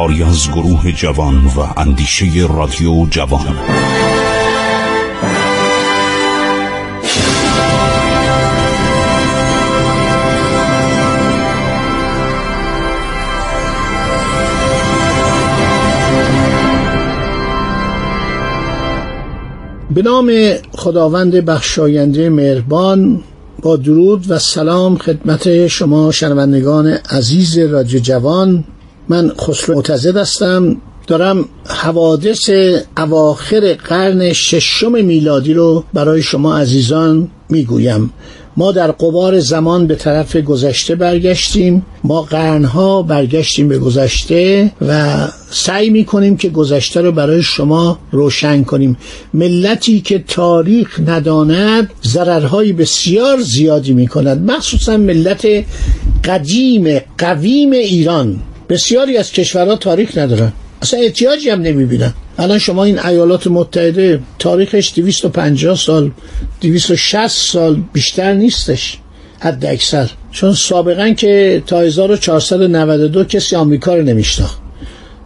کاری از گروه جوان و اندیشه رادیو جوان. به نام خداوند بخشاینده مهربان با درود و سلام خدمت شما شنوندگان عزیز رادیو جوان. من خسرو معتزد هستم. دارم حوادث اواخر قرن ششم میلادی رو برای شما عزیزان می‌گویم. ما در قبار زمان به طرف گذشته برگشتیم. ما قرنها برگشتیم به گذشته و سعی می‌کنیم که گذشته رو برای شما روشن کنیم. ملتی که تاریخ نداند ضررهای بسیار زیادی می‌کند. مخصوصا ملت قدیم قویم ایران. بسیاری از کشورها تاریخ ندارن. اصلا احتیاجی هم نمی‌بینن. الان شما این ایالات متحده تاریخش 250 سال 260 سال بیشتر نیستش حد اکثر. چون سابقا که تا 1492 کسی آمریکا رو نمیشناخت.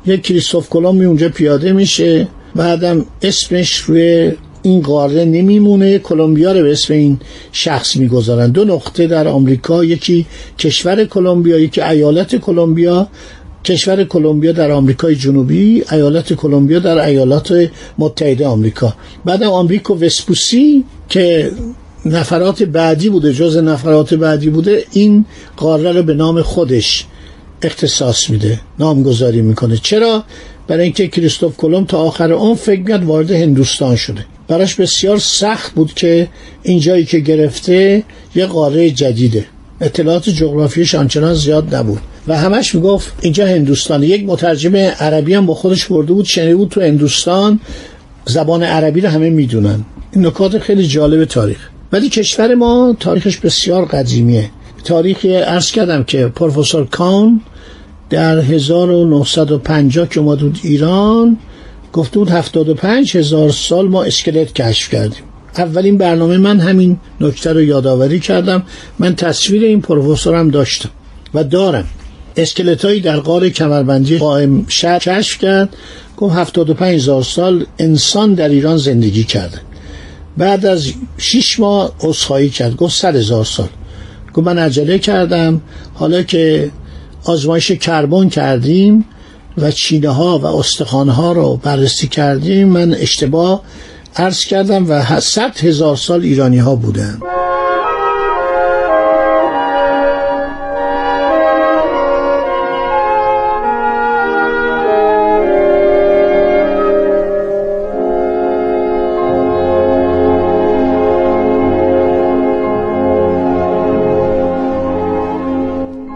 یک کریستوف کلمبی اونجا پیاده میشه بعدم اسمش روی این قاره نمیمونه. کلمبیا رو به اسم این شخص می‌گذارن. دو نقطه در آمریکا یکی کشور کلمبیا یکی ایالت کلمبیا. کشور کلمبیا در آمریکای جنوبی ایالت کلمبیا در ایالات متحده آمریکا. بعدم آمریکا وسپوسی که نفرات بعدی بوده جز نفرات بعدی بوده این قاره رو به نام خودش اختصاص میده نامگذاری می‌کنه. چرا؟ برای اینکه کریستوف کلم تا آخر اون فکر میاد وارد هندوستان شده. براش بسیار سخت بود که اینجایی که گرفته یه قاره جدیده. اطلاعات جغرافیش آنچنان زیاد نبود. و همش می‌گفت اینجا هندوستان. یک مترجم عربی هم با خودش برده بود شنیده بود تو هندوستان زبان عربی رو همه می‌دونن. این نکات خیلی جالب تاریخ. ولی کشور ما تاریخش بسیار قدیمیه. تاریخی عرض کردم که پروفسور کان در 1950 که اومد ایران گفته بود 75 هزار سال ما اسکلت کشف کردیم. اولین برنامه من همین نکته رو یادآوری کردم. من تصویر این پروفسورم داشتم و دارم. اسکلت هایی در غار کمربندی قائم شهر کشف کرد. گفت 75 هزار سال انسان در ایران زندگی کرده. بعد از 6 ماه عذرخواهی کرد. گفت 100 هزار سال. گفت من عجله کردم. حالا که آزمایش کربن کردیم و چینه ها و استخوان ها رو بررسی کردیم. من اشتباه عرض کردم و صد هزار سال ایرانی ها بودن.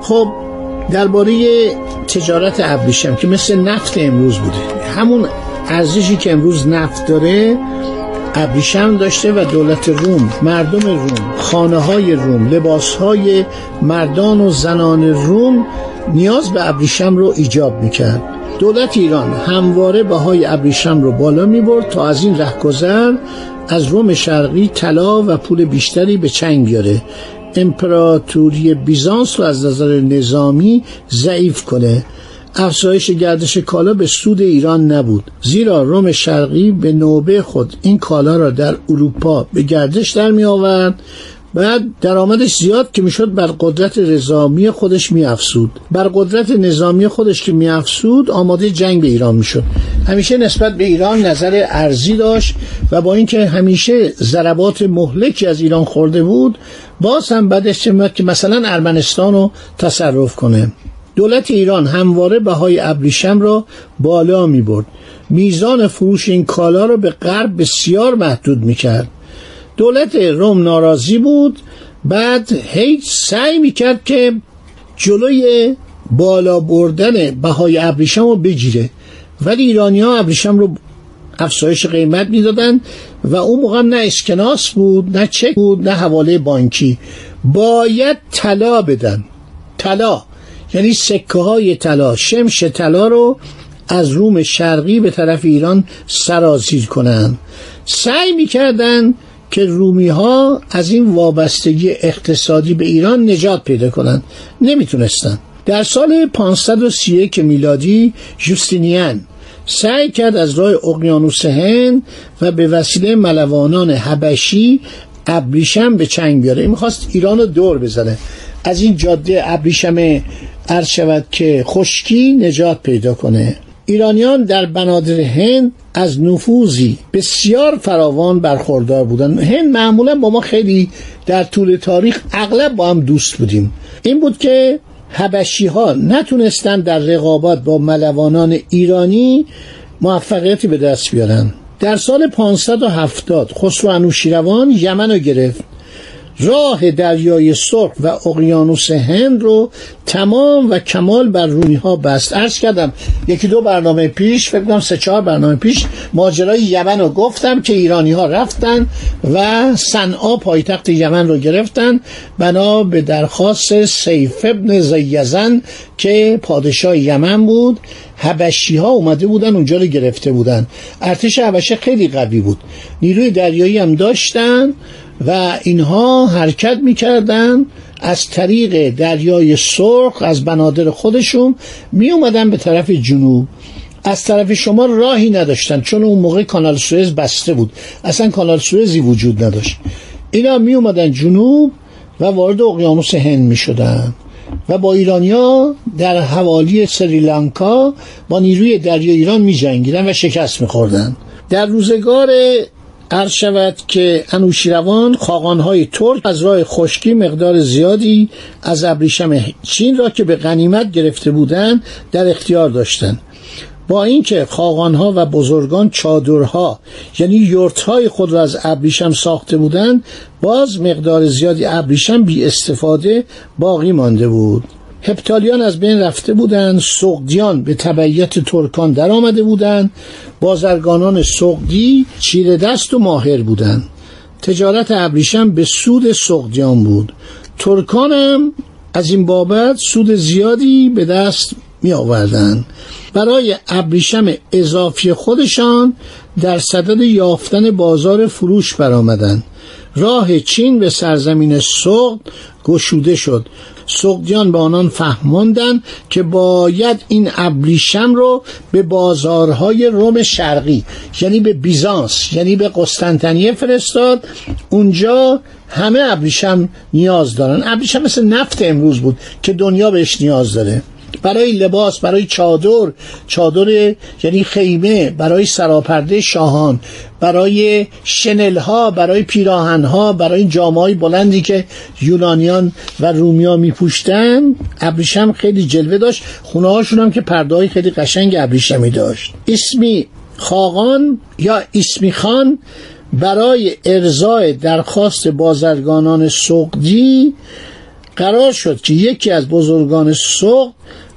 خب درباره تجارت ابریشم که مثل نفت امروز بوده. همون ارزشی که امروز نفت داره ابریشم داشته و دولت روم مردم روم خانه های روم لباس های مردان و زنان روم نیاز به ابریشم رو ایجاب می‌کرد. دولت ایران همواره بهای ابریشم رو بالا می‌برد تا از این رهگذر از روم شرقی طلا و پول بیشتری به چنگ بیاره. امپراتوری بیزانس رو از نظر نظامی ضعیف کنه. افزایش گردش کالا به سود ایران نبود. زیرا روم شرقی به نوبه خود این کالا را در اروپا به گردش در می آورد بعد درآمدش زیاد که می‌شد بر قدرت نظامی خودش میافزود. بر قدرت نظامی خودش که میافزود آماده جنگ به ایران می‌شد. همیشه نسبت به ایران نظر ارزی داشت و با اینکه همیشه ضربات مهلکی از ایران خورده بود باز هم بعدش میاد که مثلا ارمنستان رو تصرف کنه. دولت ایران همواره بهای ابریشم را بالا می برد میزان فروش این کالا را به غرب بسیار محدود می کرد دولت روم ناراضی بود. بعد هی سعی می کرد که جلوی بالا بردن بهای ابریشم رو بگیره. ولی ایرانی ها ابریشم رو افزایش قیمت می‌دادن و اون موقع نه اسکناس بود نه چک بود نه حواله بانکی. باید طلا بدن. طلا. یعنی سکه های طلا. شمش طلا رو از روم شرقی به طرف ایران سرازیر کنند سعی می‌کردند که رومی ها از این وابستگی اقتصادی به ایران نجات پیدا کنند. نمی‌تونستند در سال 531 میلادی جوستینیان سعی کرد از راه اقیانوس هند و به وسیله ملوانان حبشی ابریشم به چنگ بیاره. این می‌خواست ایران رو دور بزنه از این جاده ابریشم عرض شود که خشکی نجات پیدا کنه. ایرانیان در بنادر هند از نفوذی بسیار فراوان برخوردار بودن هند معمولا با ما خیلی در طول تاریخ اغلب با هم دوست بودیم. این بود که هبشی ها نتونستن در رقابت با ملوانان ایرانی موفقیتی به دست بیارن. در سال 570 خسرو انوشیروان یمن رو گرفت. راه دریای سرخ و اقیانوس هند رو تمام و کمال بر رومی ها بست. عرض کردم یکی دو برنامه پیش فکر کنم سه چهار برنامه پیش ماجرای یمن رو گفتم که ایرانی ها رفتن و صنعا پایتخت یمن رو گرفتن. بنا به درخواست سیف ابن زیزن که پادشاه یمن بود. هبشی ها اومده بودن اونجا رو گرفته بودن. ارتش هبشه خیلی قوی بود. نیروی دریایی هم داشتن. و اینها حرکت می‌کردن از طریق دریای سرخ از بنادر خودشون می اومدن به طرف جنوب. از طرف شما راهی نداشتن چون اون موقع کانال سوئز بسته بود. اصلا کانال سوئزی وجود نداشت. اینا می اومدن جنوب و وارد اقیانوس هند می شدن و با ایرانیا در حوالی سریلانکا با نیروی دریای ایران می جنگیدن و شکست می خوردن. در روزگار عرض شود که انوشیروان خاقانهای ترک از راه خشکی مقدار زیادی از ابریشم چین را که به غنیمت گرفته بودند در اختیار داشتند با اینکه خاقانها و بزرگان چادرها یعنی یورتهای خود را از ابریشم ساخته بودند باز مقدار زیادی ابریشم بی استفاده باقی مانده بود. هپتالیان از بین رفته بودند سقدیان به تبعیت ترکان در آمده بودند بازرگانان سقدی چیره دست و ماهر بودند تجارت ابریشم به سود سقدیان بود. ترکانم از این بابت سود زیادی به دست می آوردن برای ابریشم اضافی خودشان در صدد یافتن بازار فروش برآمدند راه چین به سرزمین سقد گشوده شد. سقدیان به آنان فهماندن که باید این ابریشم رو به بازارهای روم شرقی یعنی به بیزانس یعنی به قسطنطنیه فرستاد. اونجا همه ابریشم نیاز دارن. ابریشم مثل نفت امروز بود که دنیا بهش نیاز داره. برای لباس برای چادر چادر یعنی خیمه برای سراپرده شاهان برای شنل ها برای پیراهن ها برای جامعه های بلندی که یونانیان و رومیا می پوشتن ابریشم خیلی جلوه داشت. خونه هاشون هم که پرده خیلی قشنگ ابریشمی داشت. اسمی خاقان یا اسمی خان برای ارزای درخواست بازرگانان سقدی قرار شد که یکی از بزرگان سقد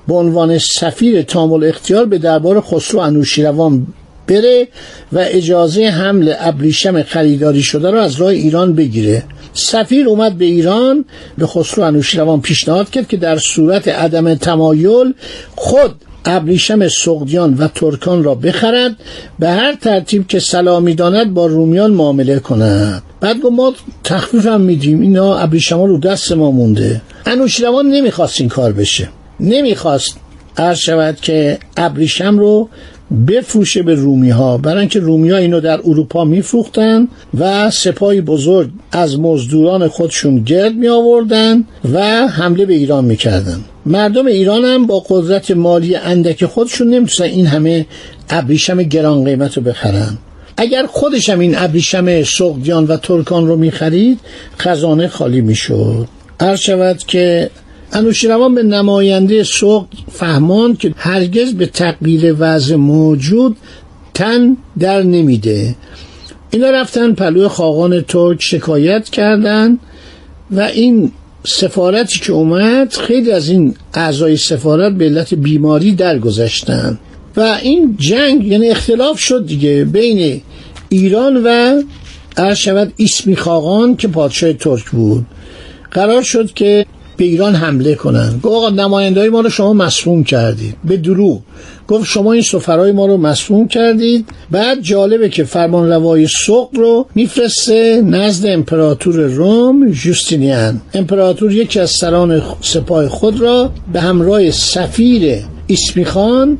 به عنوان سفیر تامل اختیار به دربار خسرو انوشیروان بره و اجازه حمل ابریشم خریداری شده را از راه ایران بگیره. سفیر اومد به ایران به خسرو انوشیروان پیشنهاد کرد که در صورت عدم تمایل خود ابریشم سقدیان و ترکان را بخرد به هر ترتیب که سلامی داند با رومیان معامله کند. بعد گفت ما تخفیف هم میدیم اینا ابریشم رو دست ما مونده. انوشیروان نمی‌خواست این کار بشه. نمی‌خواست عرض شود که ابریشم رو بفروشه به رومی ها برای اینکه رومی ها اینو در اروپا میفروختن و سپاهی بزرگ از مزدوران خودشون گرد می آوردن و حمله به ایران می‌کردن. مردم ایران هم با قدرت مالی اندک خودشون نمی‌تونن این همه ابریشم گران قیمت رو بخرن. اگر خودشم این ابریشم سقدیان و ترکان رو می‌خرید خزانه خالی می‌شد. هر شود که انوشیروان به نماینده سوق فهمان که هرگز به تغییر وضع موجود تن در نمیده. اینا رفتن پلوی خاقان ترک شکایت کردند و این سفارتی که اومد خیلی از این اعضای سفارت به علت بیماری درگذشتن. و این جنگ یعنی اختلاف شد دیگه بین ایران و عرض شود خاقان که پادشاه ترک بود. قرار شد که به ایران حمله کنن. گفت آقا نمایندهای ما رو شما مسموم کردید. به دروغ. گفت شما این سفرهای ما رو مسموم کردید. بعد جالبه که فرمان روای سوق رو میفرسته نزد امپراتور روم جوستینیان. امپراتور یکی از سران سپاه خود را به همراه سفیر اسمیخان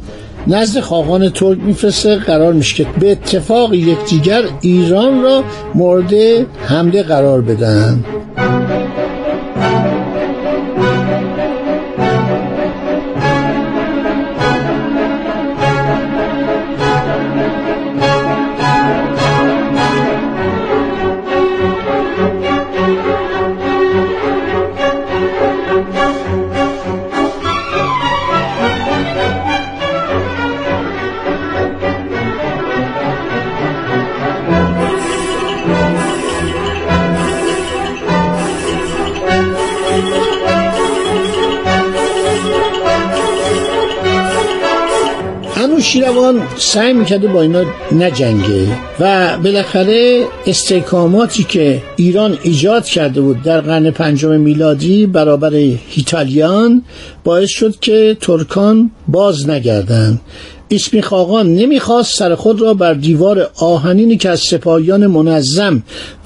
نزد خاقان ترک میفرسته. قرار میشه که به اتفاق یکدیگر ایران را مورد حمله قرار بدن. انوشیروان سعی می‌کرده با اینا نجنگه و بالاخره استحکاماتی که ایران ایجاد کرده بود در قرن پنجم میلادی برابر هیتالیان باعث شد که ترکان باز نگردند. اسمی خاقان نمی‌خواست سر خود را بر دیوار آهنینی که از سپاهیان منظم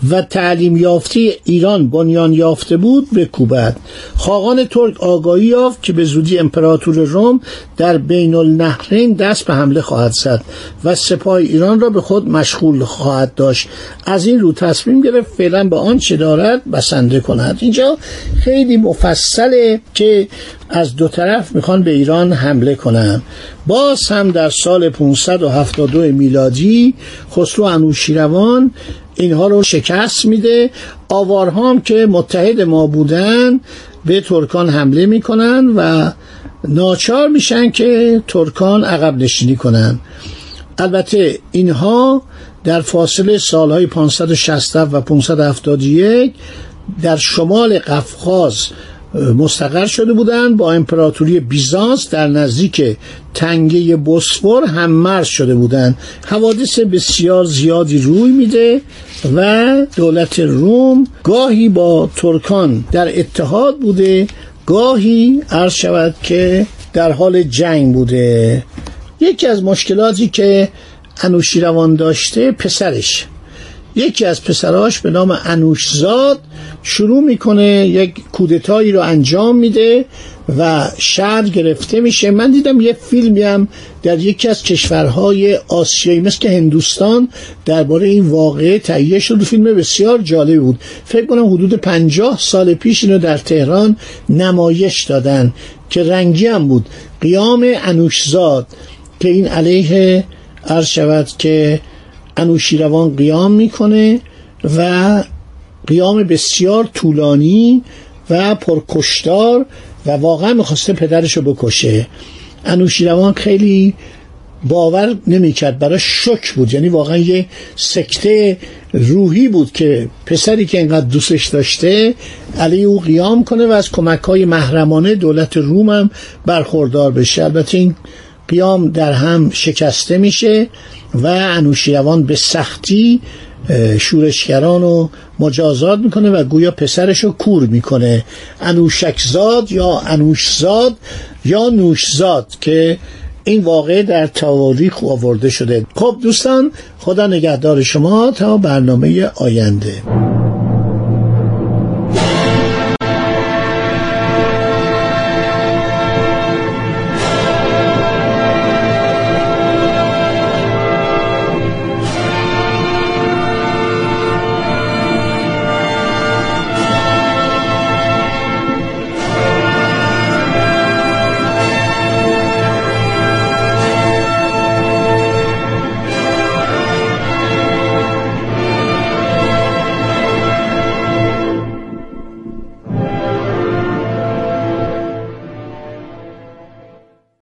و تعلیم یافته ایران بنیان یافته بود بکوبد. خاقان ترک آگاهی یافت که به زودی امپراتور روم در بین النهرین دست به حمله خواهد زد و سپاه ایران را به خود مشغول خواهد داشت. از این رو تصمیم گرفت فعلا به آنچه دارد بسنده کند. اینجا خیلی مفصله که از دو طرف می‌خوان به ایران حمله کنند باز هم در سال 572 میلادی خسرو انوشیروان اینها رو شکست میده. آوارها هم که متحد ما بودن به ترکان حمله می‌کنن و ناچار میشن که ترکان عقب نشینی کنن. البته اینها در فاصله سالهای 560 و 571 در شمال قفقاز مستقر شده بودند با امپراتوری بیزانس در نزدیک تنگه بوسفور هم مرز شده بودند. حوادث بسیار زیادی روی میده و دولت روم گاهی با ترکان در اتحاد بوده گاهی عرض شود که در حال جنگ بوده. یکی از مشکلاتی که انوشیروان داشته پسرش. یکی از پسراش به نام انوشزاد شروع می‌کنه یک کودتایی رو انجام میده و شهر گرفته میشه. من دیدم یه فیلمی هم در یکی از کشورهای آسیایی مثل که هندوستان درباره این واقعه تهیه شد. فیلم بسیار جالب بود. فکر کنم حدود پنجاه سال پیش اینو در تهران نمایش دادن که رنگی هم بود. قیام انوشزاد که این علیه عرض شود که انوشیروان قیام می‌کنه و قیام بسیار طولانی و پرکشتار و واقعا می‌خواسته پدرش رو بکشه. انوشیروان خیلی باور نمی‌کرد برای شک بود. یعنی واقعا یه سکته روحی بود که پسری که انقدر دوستش داشته علی او قیام کنه و از کمک های محرمانه دولت روم هم برخوردار بشه. البته این قیام در هم شکسته میشه و انوشیروان به سختی شورشگران رو مجازات می‌کنه و گویا پسرش رو کور می‌کنه. انوشکزاد یا انوشزاد یا نوشزاد که این واقعه در تواریخ آورده شده. خب دوستان خدا نگهدار شما تا برنامه آینده.